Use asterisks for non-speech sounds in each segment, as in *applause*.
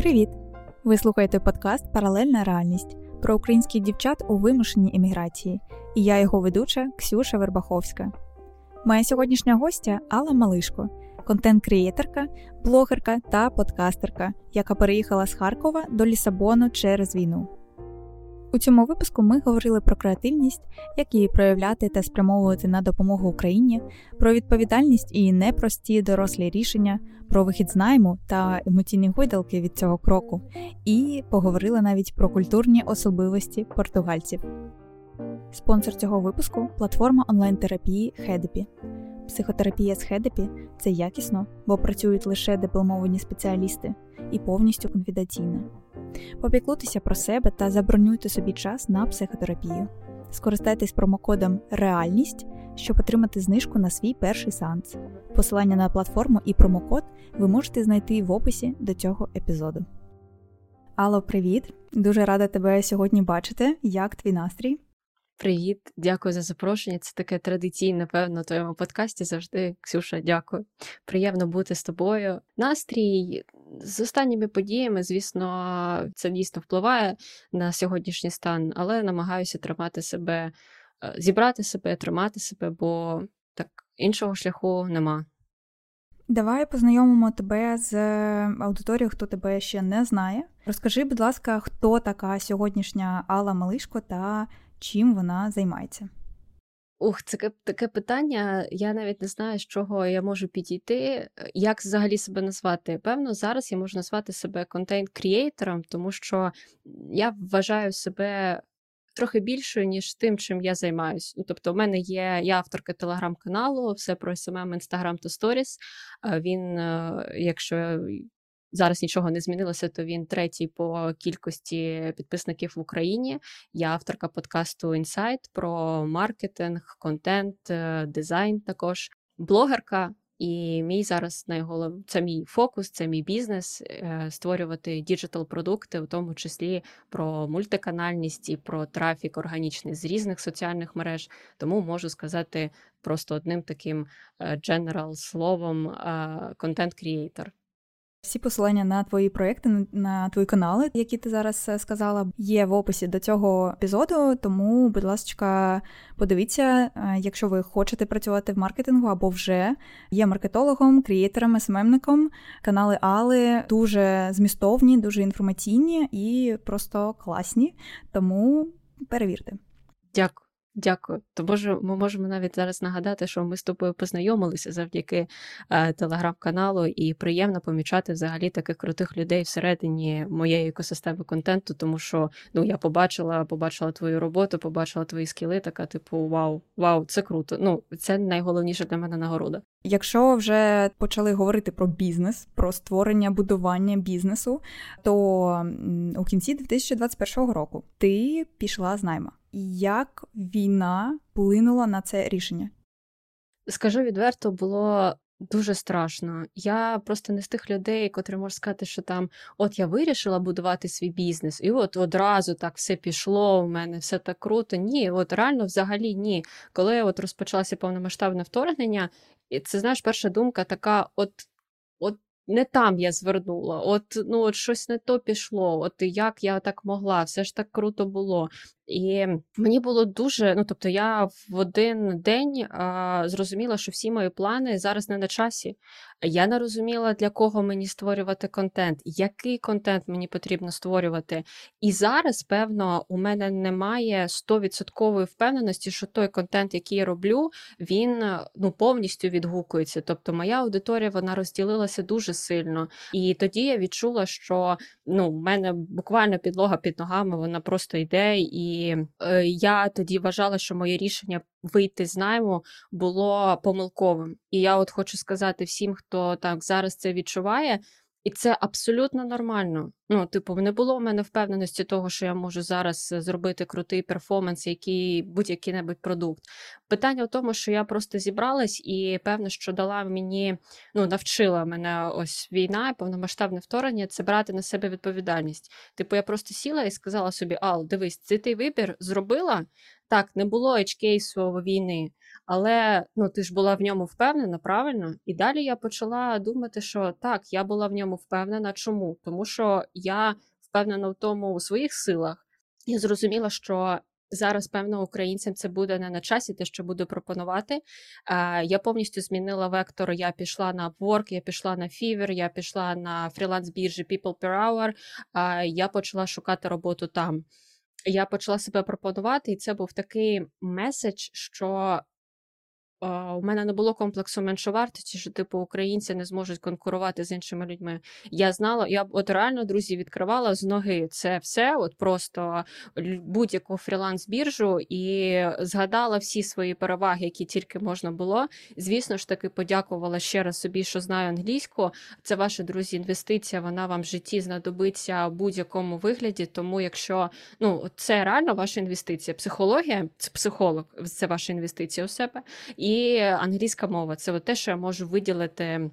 Привіт! Ви слухаєте подкаст Паралельна реальність про українських дівчат у вимушеній еміграції, і я його ведуча Ксюша Вербаховська. Моя сьогоднішня гостя Алла Малишко, контент-крієтерка, блогерка та подкастерка, яка переїхала з Харкова до Лісабону через війну. У цьому випуску ми говорили про креативність, як її проявляти та спрямовувати на допомогу Україні, про відповідальність і непрості дорослі рішення, про вихід з найму та емоційні гойдалки від цього кроку, і поговорили навіть про культурні особливості португальців. Спонсор цього випуску платформа онлайн-терапії Хедепі. Психотерапія з Хедепі це якісно, бо працюють лише дипломовані спеціалісти і повністю конфіденційно. Попіклуйтеся про себе та забронюйте собі час на психотерапію. Скористайтесь промокодом Реальність, щоб отримати знижку на свій перший сеанс. Посилання на платформу і промокод ви можете знайти в описі до цього епізоду. Алло, привіт! Дуже рада тебе сьогодні бачити. Як твій настрій? Привіт, дякую за запрошення. Це таке традиційне, певно, в твоєму подкасті завжди. Ксюша, дякую. Приємно бути з тобою. Настрій з останніми подіями, звісно, це дійсно впливає на сьогоднішній стан, але намагаюся тримати себе, е, зібрати себе, тримати себе, бо так іншого шляху нема. Давай познайомимо тебе з аудиторією, хто тебе ще не знає. Розкажи, будь ласка, хто така сьогоднішня Алла Малишко та чим вона займається? Ух, це таке питання. Я навіть не знаю, з чого я можу підійти. Як взагалі себе назвати? Певно, зараз я можу назвати себе контент-крієйтором, тому що я вважаю себе трохи більшою, ніж тим, чим я займаюся. Ну, тобто, в мене є я авторка телеграм-каналу, все про SMM, Інстаграм та Stories. Він, е, якщо Зараз нічого не змінилося, то він третій по кількості підписників в Україні. Я авторка подкасту Insight про маркетинг, контент, е, дизайн. Також блогерка. І мій зараз найголов... це мій фокус, це мій бізнес е, створювати digital-продукти, в тому числі про мультиканальність і про трафік органічний з різних соціальних мереж. Тому можу сказати просто одним таким дженерал словом контент-крієйтор. Всі посилання на твої проекти, на твої канали, які ти зараз е, сказала, є в описі до цього епізоду. Тому, будь ласка, подивіться, е, якщо ви хочете працювати в маркетингу або вже є маркетологом, крієтером, СММником. Канали Али дуже змістовні, дуже інформаційні і просто класні. Тому перевірте. Дякую. Дякую. То може, ми можемо навіть зараз нагадати, що ми з тобою познайомилися завдяки е, телеграм-каналу, і приємно помічати взагалі таких крутих людей всередині моєї екосистеми контенту, тому що ну я побачила, побачила твою роботу, побачила твої скіли. Така, типу, вау, вау, це круто. Ну це найголовніше для мене нагорода. Якщо вже почали говорити про бізнес, про створення будування бізнесу, то у кінці 2021 року ти пішла з найма. Як війна вплинула на це рішення? Скажу відверто, було дуже страшно. Я просто не з тих людей, котрі можуть сказати, що там от я вирішила будувати свій бізнес, і от одразу так все пішло. У мене все так круто. Ні, от реально взагалі ні. Коли от розпочалося повномасштабне вторгнення, і це знаєш, перша думка така: от, от не там я звернула, от ну от щось не то пішло. От як я так могла, все ж так круто було. І мені було дуже. Ну тобто, я в один день а, зрозуміла, що всі мої плани зараз не на часі. Я не розуміла, для кого мені створювати контент, який контент мені потрібно створювати. І зараз, певно, у мене немає стовідсоткової впевненості, що той контент, який я роблю, він ну повністю відгукується. Тобто, моя аудиторія вона розділилася дуже сильно. І тоді я відчула, що ну, в мене буквально підлога під ногами, вона просто йде і. Е, я тоді вважала, що моє рішення вийти з найму було помилковим. І я от хочу сказати всім, хто так зараз це відчуває. І це абсолютно нормально. Ну, типу, не було в мене впевненості того, що я можу зараз е, зробити крутий перформанс, який будь-який небудь продукт. Питання в тому, що я просто зібралась і певно, що дала мені, ну навчила мене ось війна, повномасштабне вторгнення, це брати на себе відповідальність. Типу, я просто сіла і сказала собі: Ал, дивись, це ти вибір зробила. Так, не було ечкейсу війни. Але ну ти ж була в ньому впевнена, правильно? І далі я почала думати, що так, я була в ньому впевнена. Чому? Тому що я впевнена в тому у своїх силах. Я зрозуміла, що зараз, певно, українцям це буде не на часі, те, що буду пропонувати. Я повністю змінила вектор. Я пішла на Upwork, я пішла на Fiverr, я пішла на фріланс-біржі People Per Hour, Я почала шукати роботу там. Я почала себе пропонувати, і це був такий меседж, що у мене не було комплексу меншовартості, що типу українці не зможуть конкурувати з іншими людьми. Я знала, я от реально друзі відкривала з ноги це все, от просто будь-яку фріланс-біржу, і згадала всі свої переваги, які тільки можна було. Звісно ж таки, подякувала ще раз собі, що знаю англійську. Це ваша друзі, інвестиція. Вона вам в житті знадобиться в будь-якому вигляді. Тому, якщо ну це реально ваша інвестиція, психологія, це психолог, це ваша інвестиція у себе. І і англійська мова це от те, що я можу виділити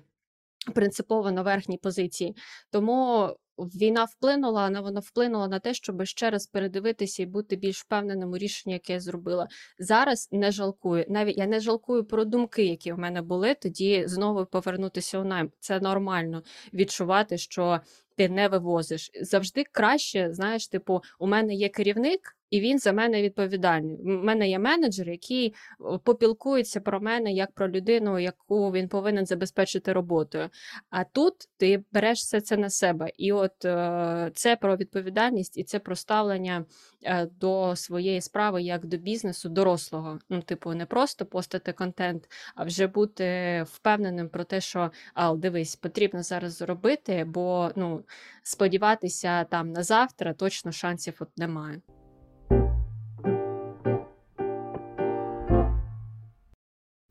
принципово на верхній позиції. Тому війна вплинула, але вона вплинула на те, щоб ще раз передивитися і бути більш впевненим у рішенні, яке я зробила. Зараз не жалкую. Навіть я не жалкую про думки, які в мене були. Тоді знову повернутися у найм. Це нормально відчувати, що ти не вивозиш. Завжди краще, знаєш, типу, у мене є керівник і він за мене відповідальний. У мене є менеджер, який попілкується про мене як про людину, яку він повинен забезпечити роботою. А тут ти береш все це на себе. І от е, це про відповідальність і це про ставлення е, до своєї справи як до бізнесу дорослого. Ну, типу, не просто постати контент, а вже бути впевненим про те, що ал, дивись, потрібно зараз зробити, бо ну сподіватися там на завтра точно шансів от немає.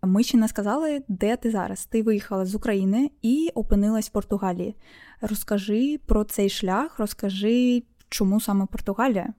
Ми ще не сказали, де ти зараз. Ти виїхала з України і опинилась в Португалії. Розкажи про цей шлях, розкажи, чому саме Португалія.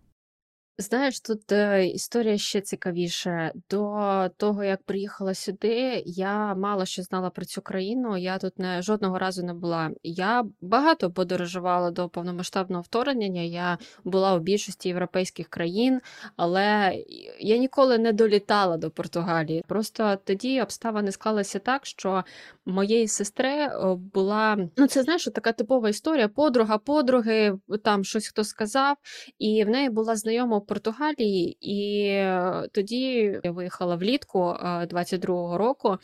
Знаєш, тут е, історія ще цікавіше. До того, як приїхала сюди, я мало що знала про цю країну. Я тут не жодного разу не була. Я багато подорожувала до повномасштабного вторгнення. Я була у більшості європейських країн, але я ніколи не долітала до Португалії. Просто тоді обставини склалися так, що моєї сестри е, була ну це знаєш, така типова історія. Подруга, подруги, там щось хто сказав, і в неї була знайома в Португалії, і е, тоді я виїхала влітку 22-го е, року.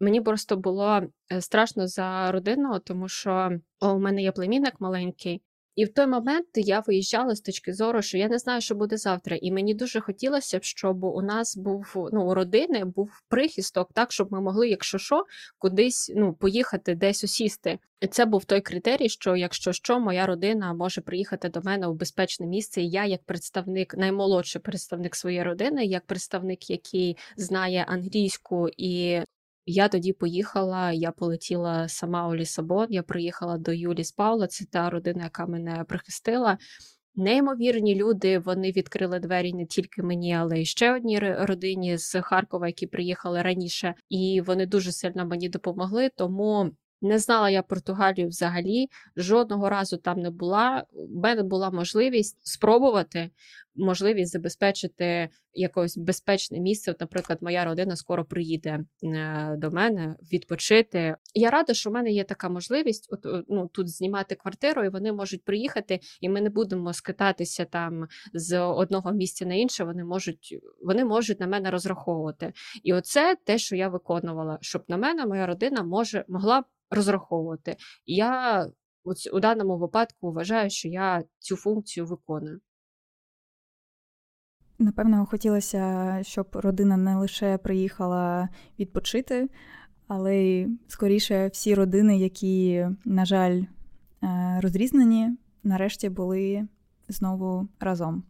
Мені просто було страшно за родину, тому що у мене є племінник маленький, і в той момент я виїжджала з точки зору, що я не знаю, що буде завтра. І мені дуже хотілося б, щоб у нас був ну у родини був прихисток, так щоб ми могли, якщо що, кудись ну поїхати, десь усісти. І це був той критерій, що якщо що, моя родина може приїхати до мене у безпечне місце. І я, як представник, наймолодший представник своєї родини, як представник, який знає англійську і я тоді поїхала, я полетіла сама у Лісабон, я приїхала до Юлі з Паула, це та родина, яка мене прихистила. Неймовірні люди, вони відкрили двері не тільки мені, але й ще одній родині з Харкова, які приїхали раніше, і вони дуже сильно мені допомогли. Тому не знала я Португалію взагалі, жодного разу там не була. У мене була можливість спробувати, можливість забезпечити якось безпечне місце. Наприклад, моя родина скоро приїде е, до мене відпочити. Я рада, що в мене є така можливість от, ну, тут знімати квартиру, і вони можуть приїхати, і ми не будемо скитатися там з одного місця на інше. Вони можуть вони можуть на мене розраховувати. І оце те, що я виконувала, щоб на мене моя родина може могла розраховувати. І я у даному випадку вважаю, що я цю функцію виконую. Напевно, хотілося, щоб родина не лише приїхала відпочити, але й скоріше всі родини, які, на жаль, е, розрізнені, нарешті були знову разом.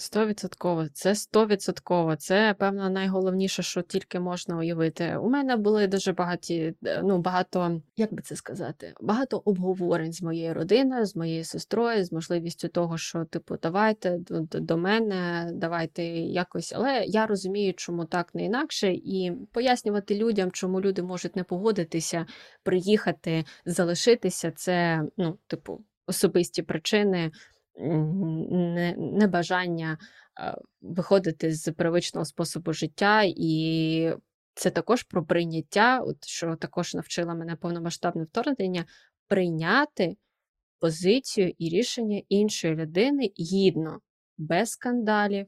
Стовідсотково, це стовідсотково. Це, певно, найголовніше, що тільки можна уявити. У мене були дуже багаті, е, ну, багато, як би це сказати, багато обговорень з моєю родиною, з моєю сестрою, з можливістю того, що, типу, давайте до, до мене, давайте якось. Але я розумію, чому так не інакше, і пояснювати людям, чому люди можуть не погодитися, приїхати, залишитися, це, ну, типу, особисті причини небажання виходити з привичного способу життя, і це також про прийняття, от що також навчила мене повномасштабне вторгнення, прийняти позицію і рішення іншої людини гідно, без скандалів,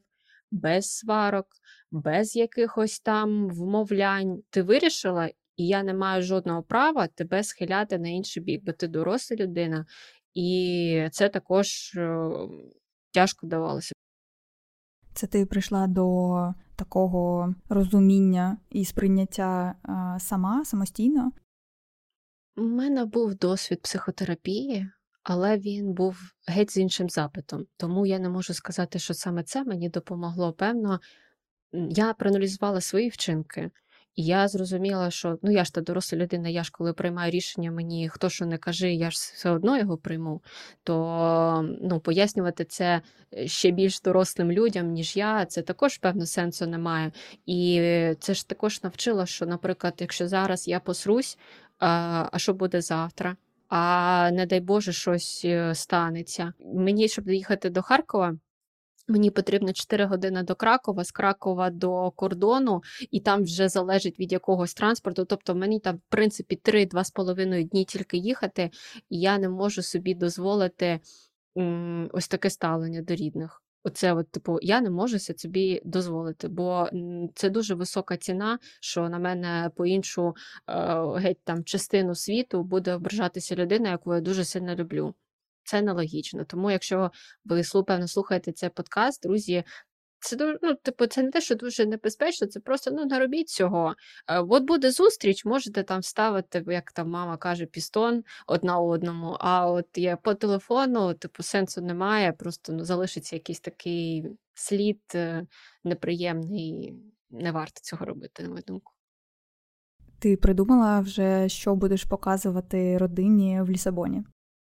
без сварок, без якихось там вмовлянь. Ти вирішила, і я не маю жодного права тебе схиляти на інший бік, бо ти доросла людина, і це також е, тяжко давалося. Це ти прийшла до такого розуміння і сприйняття сама самостійно? У мене був досвід психотерапії, але він був геть з іншим запитом. Тому я не можу сказати, що саме це мені допомогло. Певно, я проаналізувала свої вчинки. І я зрозуміла, що ну я ж та доросла людина, я ж коли приймаю рішення, мені хто що не каже, я ж все одно його прийму. То ну, пояснювати це е, ще більш дорослим людям, ніж я, це також певно сенсу немає. І це ж також навчило, що, наприклад, якщо зараз я посрусь, а, а що буде завтра? А не дай Боже, щось е, станеться. Мені, щоб доїхати до Харкова. Мені потрібно 4 години до Кракова, з Кракова до кордону, і там вже залежить від якогось транспорту. Тобто мені там, в принципі, 3-2,5 дні тільки їхати, і я не можу собі дозволити м, ось таке ставлення до рідних. Оце, от, типу, я не можу собі дозволити, бо це дуже висока ціна, що на мене по іншу е, геть там частину світу буде ображатися людина, яку я дуже сильно люблю. Це нелогічно. Тому, якщо ви певно слухаєте цей подкаст, друзі, це ну, типу, це не те, що дуже небезпечно, це просто ну, не робіть цього. Е, от буде зустріч, можете там ставити, як там мама каже, пістон одна одному, а от є по телефону, типу, сенсу немає, просто ну, залишиться якийсь такий слід е, неприємний, не варто цього робити, на мою думку. Ти придумала вже, що будеш показувати родині в Лісабоні?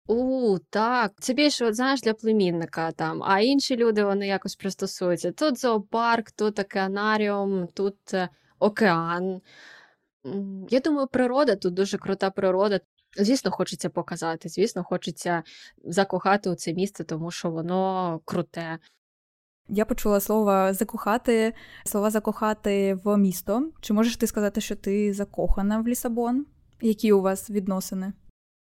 У, так. Це більше, от, знаєш, для племінника там, а інші люди вони якось пристосуються. Тут зоопарк, тут океанаріум, тут е, океан. Я думаю, природа тут дуже крута природа. Звісно, хочеться показати, звісно, хочеться закохати у це місце, тому що воно круте. Я почула слово закохати, слова закохати в місто. Чи можеш ти сказати, що ти закохана в Лісабон? Які у вас відносини?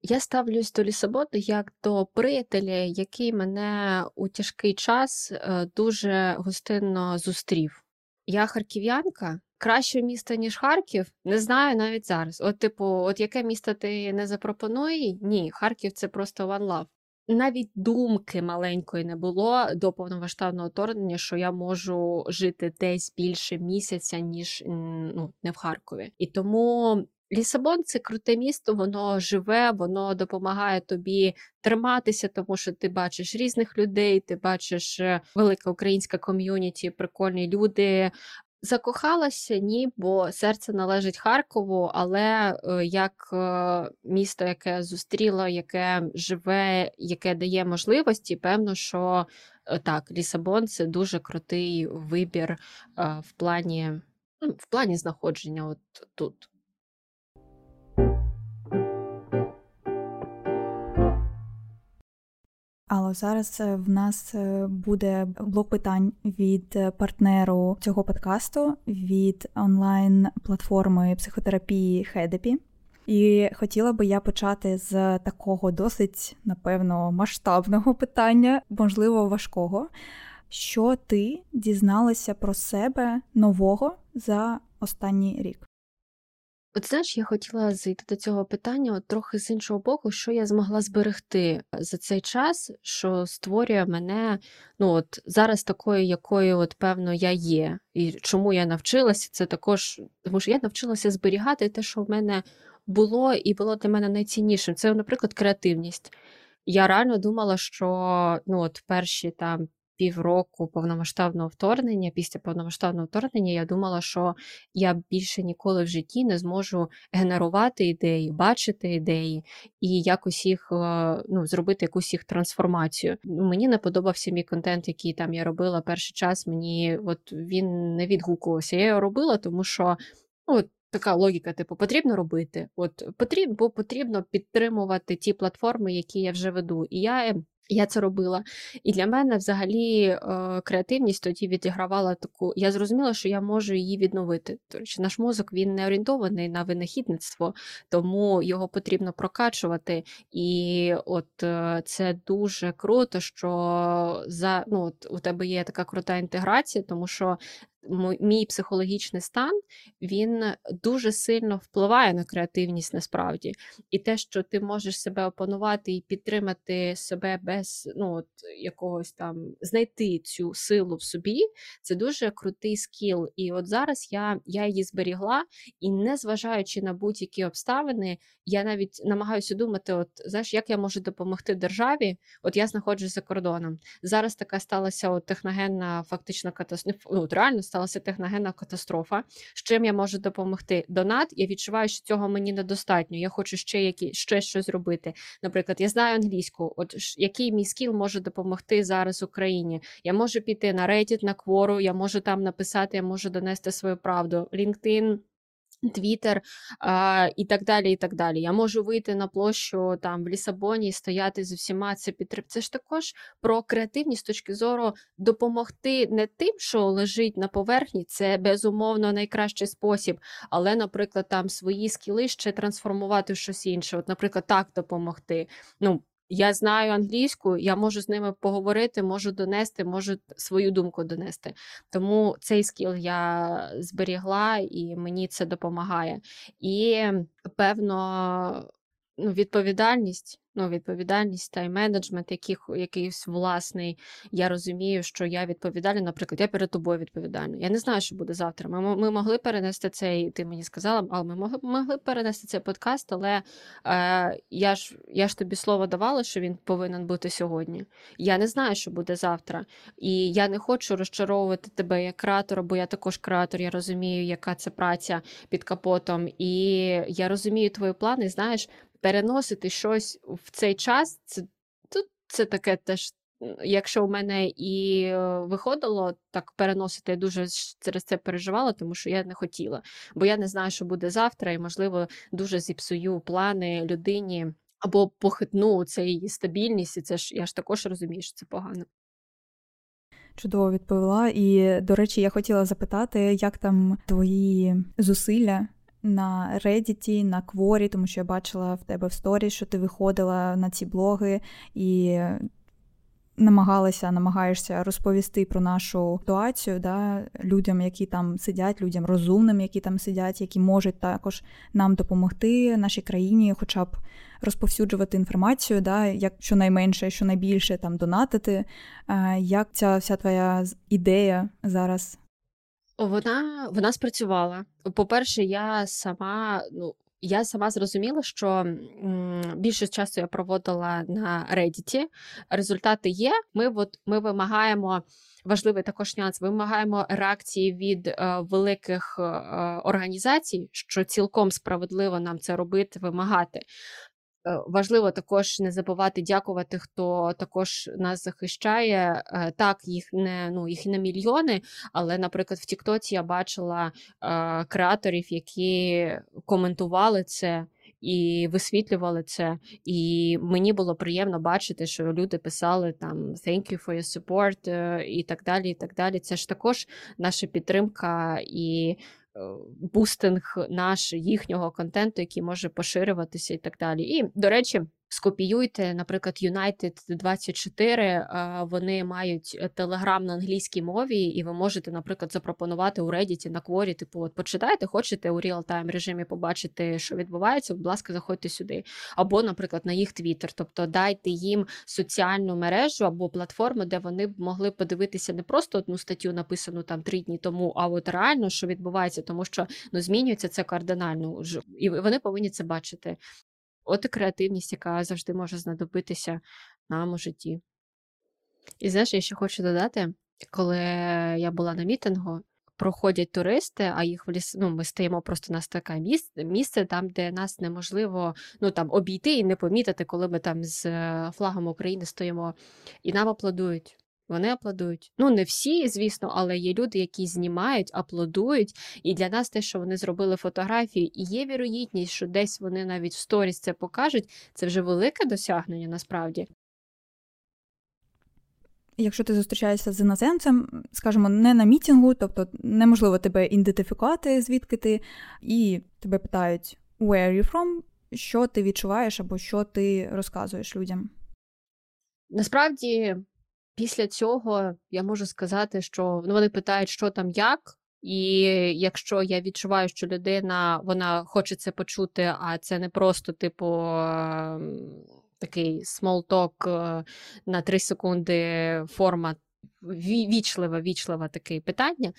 Я ставлюсь до Лісабону як до приятеля, який мене у тяжкий час е, дуже гостинно зустрів. Я харків'янка, краще місто, ніж Харків, не знаю навіть зараз. От, типу, от яке місто ти не запропонуй? Ні, Харків це просто one love. Навіть думки маленької не було до повномасштабного вторгнення, що я можу жити десь більше місяця, ніж ну, не в Харкові. І тому Лісабон це круте місто, воно живе, воно допомагає тобі триматися, тому що ти бачиш різних людей, ти бачиш е, велика українська ком'юніті, прикольні люди. Закохалася ні, бо серце належить Харкову, але е, як е, місто, яке зустріло, яке живе, яке дає можливості, певно, що так, Лісабон це дуже крутий вибір в плані ну, в плані знаходження от тут. Але зараз е, в нас е, буде блок питань від е, партнеру цього подкасту від онлайн-платформи психотерапії Хедепі. І хотіла би я почати з такого досить, напевно, масштабного питання, можливо, важкого. Що ти дізналася про себе нового за останній рік? От знаєш, я хотіла зайти до цього питання от трохи з іншого боку, що я змогла зберегти за цей час, що створює мене ну от зараз такою, якою от певно я є. І чому я навчилася, це також, тому що я навчилася зберігати те, що в мене було, і було для мене найціннішим. Це, наприклад, креативність. Я реально думала, що ну от перші там півроку повномасштабного вторгнення, після повномасштабного вторгнення, я думала, що я більше ніколи в житті не зможу генерувати ідеї, бачити ідеї і якось їх е, ну, зробити якусь їх трансформацію. Мені не подобався мій контент, який там я робила перший час. Мені от він не відгукувався. Я його робила, тому що ну, Така логіка, типу, потрібно робити. От потрібно, бо потрібно підтримувати ті платформи, які я вже веду. І я Я це робила. І для мене взагалі е, креативність тоді відігравала таку. Я зрозуміла, що я можу її відновити. Речі, наш мозок він не орієнтований на винахідництво, тому його потрібно прокачувати. І от е, це дуже круто, що за ну, от у тебе є така крута інтеграція, тому що мій психологічний стан він дуже сильно впливає на креативність насправді. І те, що ти можеш себе опанувати і підтримати себе без ну, от, якогось там знайти цю силу в собі, це дуже крутий скіл. І от зараз я я її зберігла, і незважаючи на будь-які обставини, я навіть намагаюся думати: от знаєш, як я можу допомогти державі? От я знаходжусь за кордоном. Зараз така сталася от техногенна фактично катастрофа. Ну, реально сталася техногенна катастрофа. З чим я можу допомогти? Донат. Я відчуваю, що цього мені недостатньо. Я хочу ще які ще щось зробити. Наприклад, я знаю англійську. От який мій скіл може допомогти зараз Україні? Я можу піти на Reddit, на Quora, я можу там написати, я можу донести свою правду. LinkedIn Твіттер і так далі. і так далі. Я можу вийти на площу там в Лісабоні і стояти з усіма це підтрим. Це ж також про креативність з точки зору допомогти не тим, що лежить на поверхні, це безумовно найкращий спосіб, але, наприклад, там свої скіли ще трансформувати в щось інше. От, наприклад, так допомогти. Ну, я знаю англійську, я можу з ними поговорити, можу донести, можу свою думку донести. Тому цей скіл я зберігла і мені це допомагає. І певно, ну, відповідальність ну, відповідальність тайм-менеджмент, яких, якийсь власний. Я розумію, що я відповідальна, наприклад, я перед тобою відповідальна. Я не знаю, що буде завтра. Ми ми могли перенести цей, ти мені сказала, але ми могли могли перенести цей подкаст, але е, я ж я ж тобі слово давала, що він повинен бути сьогодні. Я не знаю, що буде завтра. І я не хочу розчаровувати тебе як креатора, бо я також креатор, я розумію, яка це праця під капотом. І я розумію твої плани. Знаєш, переносити щось в цей час, це це таке теж. Якщо у мене і е, виходило так переносити, я дуже через це переживала, тому що я не хотіла, бо я не знаю, що буде завтра, і, можливо, дуже зіпсую плани людині або похитну це стабільність, і це ж я ж також розумію, що це погано. Чудово відповіла. І, до речі, я хотіла запитати, як там твої зусилля на Reddit, на Quora, тому що я бачила в тебе в сторі, що ти виходила на ці блоги і намагалася, намагаєшся розповісти про нашу ситуацію да, людям, які там сидять, людям розумним, які там сидять, які можуть також нам допомогти нашій країні, хоча б розповсюджувати інформацію, да, як щонайменше, щонайбільше там донатити. Як ця вся твоя ідея зараз вона вона спрацювала. По-перше, я сама, ну, я сама зрозуміла, що м, більшість часу я проводила на Reddit. Результати є. Ми от, ми вимагаємо. Важливий також нюанс, вимагаємо реакції від е, великих е, організацій, що цілком справедливо нам це робити, вимагати. Е, важливо також не забувати дякувати, хто також нас захищає. Е, так, їх не ну їх не мільйони, але, наприклад, в Тіктоці я бачила е, креаторів, які коментували це. І висвітлювали це, і мені було приємно бачити, що люди писали там «Thank you for your support» і так далі. і так далі. Це ж також наша підтримка і Е, бустинг наш їхнього контенту, який може поширюватися і так далі. І, до речі, скопіюйте, наприклад, United 24, вони мають телеграм на англійській мові, і ви можете, наприклад, запропонувати у Reddit на кворі, типу, от почитайте, хочете у реал-тайм режимі побачити, що відбувається, будь ласка, заходьте сюди. Або, наприклад, на їх Твіттер. Тобто дайте їм соціальну мережу або платформу, де вони б могли подивитися не просто одну статтю, написану там три дні тому, а от реально, що відбувається, тому що ну змінюється це кардинально, і вони повинні це бачити. От і креативність, яка завжди може знадобитися нам у житті. І знаєш, я ще хочу додати, коли я була на мітингу, проходять туристи, а їх в ліс... ну, ми стоїмо просто на таке місце, місце, там, де нас неможливо ну, там, обійти і не помітити, коли ми там з е, флагом України стоїмо, і нам аплодують. Вони аплодують. Ну, не всі, звісно, але є люди, які знімають, аплодують. І для нас те, що вони зробили фотографії, і є вірогідність, що десь вони навіть в сторіс це покажуть. Це вже велике досягнення насправді. якщо ти зустрічаєшся з іноземцем, скажімо, не на мітінгу, тобто неможливо тебе ідентифікувати, звідки ти, і тебе питають «Where are you from?», що ти відчуваєш або що ти розказуєш людям. Насправді, після цього я можу сказати, що ну, вони питають, що там як. І якщо я відчуваю, що людина вона хоче це почути, а це не просто, типу, ем, такий small talk е, на 3 секунди форма. Вічлива, вічлива таке питання,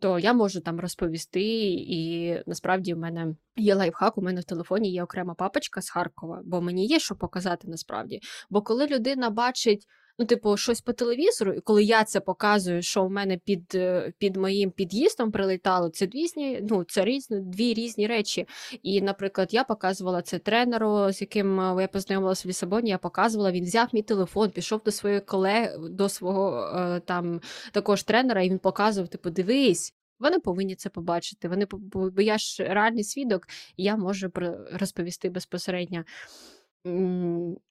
то я можу там розповісти, і насправді в мене є лайфхак, у мене в телефоні є окрема папочка з Харкова, бо мені є що показати насправді. Бо коли людина бачить ну, типу, щось по телевізору, і коли я це показую, що у мене під е, під моїм під'їздом прилетало, це дві, ну, це різні, дві різні речі. І, наприклад, я показувала це тренеру, з яким е, я познайомилася в Лісабоні. Я показувала, він взяв мій телефон, пішов до своєї колеги, до свого е, там також тренера, і він показував: типу, дивись. Вони повинні це побачити. Вони бо я ж реальний свідок, і я можу розповісти безпосередньо.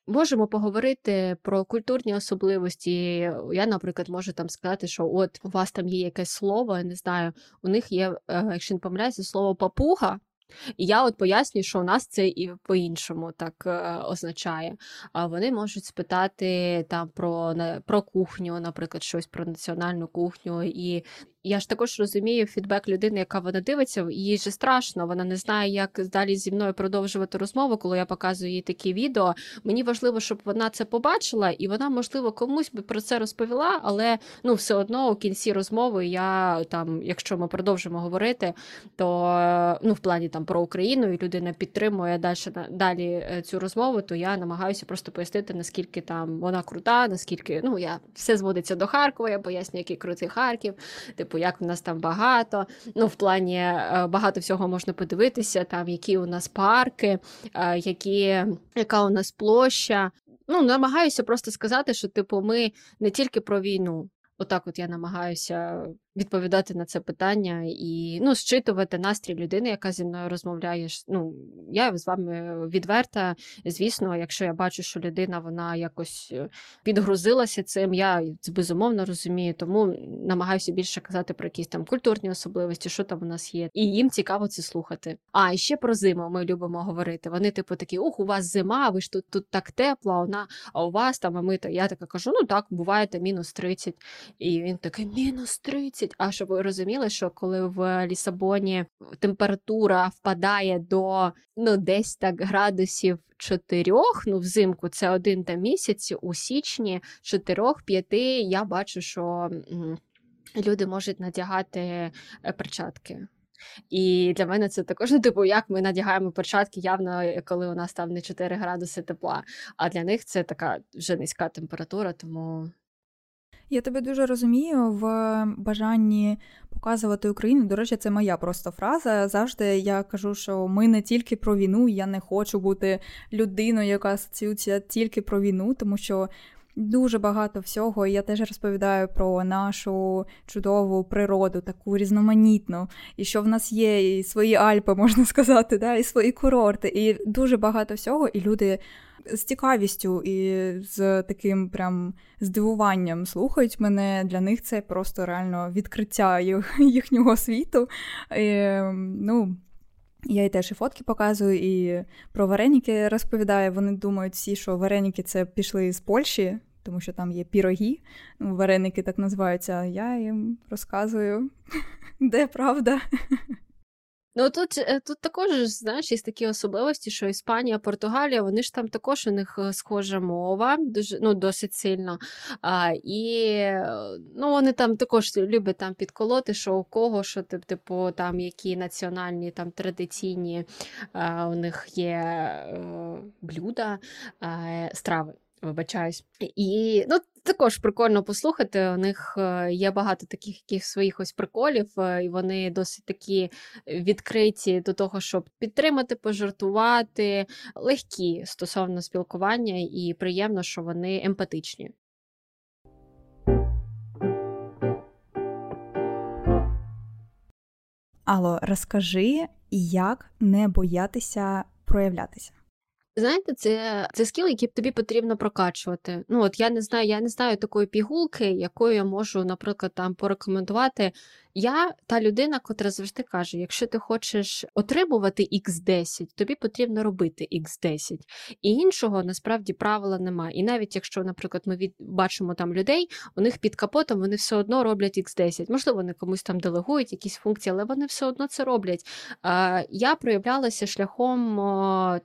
Можемо поговорити про культурні особливості. Я, наприклад, можу там сказати, що от у вас там є якесь слово, я не знаю, у них є, е, якщо не помиляюся, слово папуга. І я от пояснюю, що у нас це і по-іншому так е, означає. А вони можуть спитати там про про кухню, наприклад, щось про національну кухню. І я ж також розумію фідбек людини, яка вона дивиться, їй же страшно, вона не знає, як далі зі мною продовжувати розмову, коли я показую їй такі відео. Мені важливо, щоб вона це побачила, і вона, можливо, комусь би про це розповіла, але ну, все одно у кінці розмови я там, якщо ми продовжимо говорити, то ну, в плані там про Україну і людина підтримує далі далі е, цю розмову, то я намагаюся просто пояснити, наскільки там вона крута, наскільки ну я все зводиться до Харкова, я поясню, який крутий Харків. Типу, типу, як в нас там багато. Ну, в плані е, багато всього можна подивитися, там які у нас парки, е, які, яка у нас площа. Ну, намагаюся просто сказати, що типу, ми не тільки про війну. Отак, от я намагаюся відповідати на це питання і ну, зчитувати настрій людини, яка зі мною розмовляє. Ну, Я з вами відверта. Звісно, якщо я бачу, що людина вона якось е, підгрузилася цим, я це безумовно розумію, тому намагаюся більше казати про якісь там культурні особливості, що там у нас є. І їм цікаво це слухати. А і ще про зиму ми любимо говорити. Вони, типу, такі: ух, у вас зима, ви ж тут тут так тепло, а вона, а у вас там, а ми то я така кажу: ну так, буває мінус 30. І він такий мінус 30. 10. А щоб ви розуміли, що коли в Лісабоні температура впадає до ну десь так градусів 4, ну взимку це один та місяць, у січні 4-5 я бачу, що люди можуть надягати е, перчатки. І для мене це також ну, типу, як ми надягаємо перчатки, явно коли у нас там не 4 градуси тепла. А для них це така вже низька температура, тому я тебе дуже розумію в бажанні показувати Україну. До речі, це моя просто фраза. Завжди я кажу, що ми не тільки про війну, я не хочу бути людиною, яка асоціюється тільки про війну, тому що. Дуже багато всього, я теж розповідаю про нашу чудову природу, таку різноманітну, і що в нас є і свої Альпи, *laughs* можна сказати, да, і свої курорти, і дуже багато всього, і люди з цікавістю і з таким прям здивуванням слухають мене. Для них це просто реально відкриття *laughs* їхнього світу. І, ну, я й теж і фотки показую, і про вареники розповідаю. Вони думають всі, що вареники це пішли з Польщі, тому що там є піроги, ну, вареники так називаються. Я їм розказую, *laughs* де правда. Ну тут е, тут також знаєш, є такі особливості, що Іспанія, Португалія, вони ж там також у них е, схожа мова, дуже ну досить сильно. А, І е, ну вони там також люблять там підколоти, що у кого, що типу там які національні там традиційні а, у них є а, блюда, а, страви. Вибачаюсь. І ну, також прикольно послухати. У них е, є багато таких яких своїх ось приколів, е, і вони досить такі відкриті до того, щоб підтримати, пожартувати, легкі стосовно спілкування, і приємно, що вони емпатичні. Алло, розкажи, як не боятися проявлятися. Знаєте, це це скіл, який тобі потрібно прокачувати. Ну от я не знаю, я не знаю такої пігулки, якою я можу, наприклад, там порекомендувати я та людина, котра завжди каже: якщо ти хочеш отримувати X10, тобі потрібно робити X10. І іншого насправді правила немає. І навіть якщо, наприклад, ми від... бачимо там людей, у них під капотом вони все одно роблять X10. Можливо, вони комусь там делегують якісь функції, але вони все одно це роблять. Я проявлялася шляхом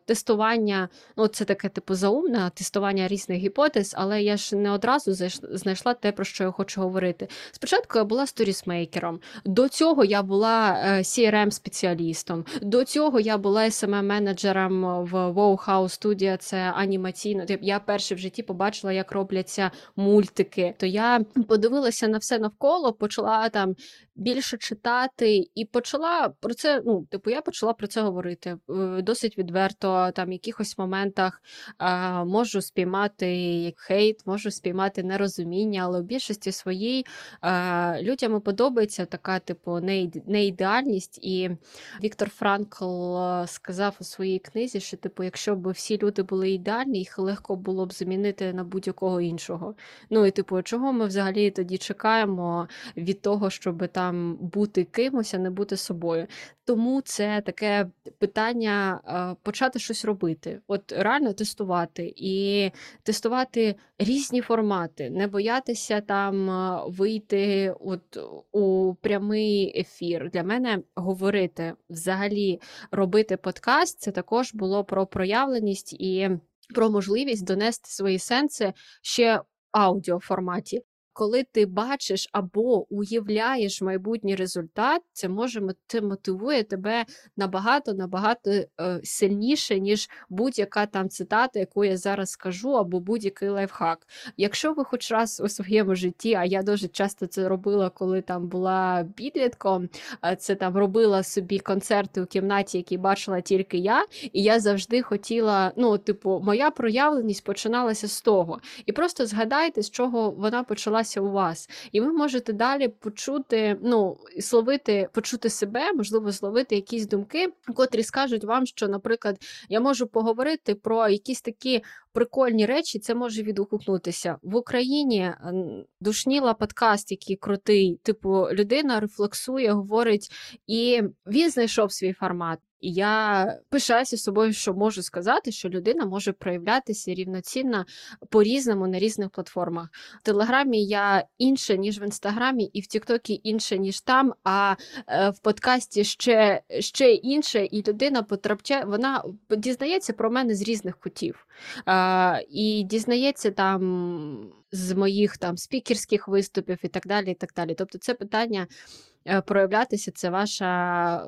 тестування, ну це таке типу заумне тестування різних гіпотез, але я ж не одразу знайшла те, про що я хочу говорити. Спочатку я була сторісмейкером. До цього я була crm спеціалістом до цього я була smm менеджером в Wow House Studio, це анімаційно. Я перше в житті побачила, як робляться мультики. То я подивилася на все навколо, почала там більше читати і почала про це. Ну, типу, я почала про це говорити досить відверто. Там в якихось моментах а, можу спіймати хейт, можу спіймати нерозуміння, але в більшості своїй а, людям подобається така, типу, неідеальність. І Віктор Франкл сказав у своїй книзі, що типу, якщо б всі люди були ідеальні, їх легко було б замінити на будь-якого іншого. Ну і типу, чого ми взагалі тоді чекаємо від того, щоб там там бути кимось, а не бути собою. Тому це таке питання почати щось робити, от реально тестувати і тестувати різні формати, не боятися там вийти от у прямий ефір. Для мене говорити взагалі робити подкаст це також було про проявленість і про можливість донести свої сенси ще аудіоформаті коли ти бачиш або уявляєш майбутній результат, це може це мотивує тебе набагато набагато е, сильніше, ніж будь-яка там цитата, яку я зараз скажу, або будь-який лайфхак. Якщо ви хоч раз у своєму житті, а я дуже часто це робила, коли там була підлітком, це там робила собі концерти у кімнаті, які бачила тільки я, і я завжди хотіла, ну, типу, моя проявленість починалася з того. І просто згадайте, з чого вона почалася відбувалося у вас. І ви можете далі почути, ну, словити, почути себе, можливо, зловити якісь думки, котрі скажуть вам, що, наприклад, я можу поговорити про якісь такі прикольні речі, це може відгукнутися в Україні. Душніла подкаст, який крутий. Типу, людина рефлексує, говорить, і він знайшов свій формат. І я пишаюся собою, що можу сказати, що людина може проявлятися рівноцінно по-різному на різних платформах. В Телеграмі я інше, ніж в інстаграмі, і в Тіктокі інше, ніж там. А е, в подкасті ще ще інше, і людина потрапляє, вона дізнається про мене з різних кутів. І дізнається там з моїх там спікерських виступів і так далі. і так далі. Тобто, це питання. Е, проявлятися, це ваша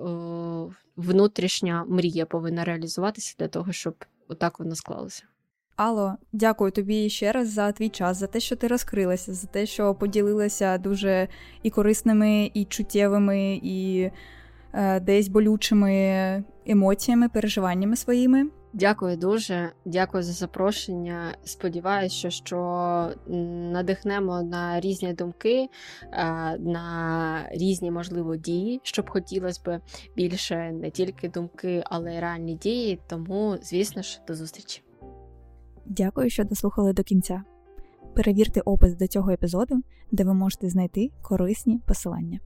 внутрішня мрія повинна реалізуватися для того, щоб отак воно склалося. Алло, дякую тобі ще раз за твій час, за те, що ти розкрилася, за те, що поділилася дуже і корисними, і чуттєвими, і е, десь болючими емоціями, переживаннями своїми. Дякую дуже, дякую за запрошення. Сподіваюся, що надихнемо на різні думки, на різні можливо дії, щоб хотілося б більше не тільки думки, але й реальні дії. Тому, звісно ж, до зустрічі. Дякую, що дослухали до кінця. Перевірте опис до цього епізоду, де ви можете знайти корисні посилання.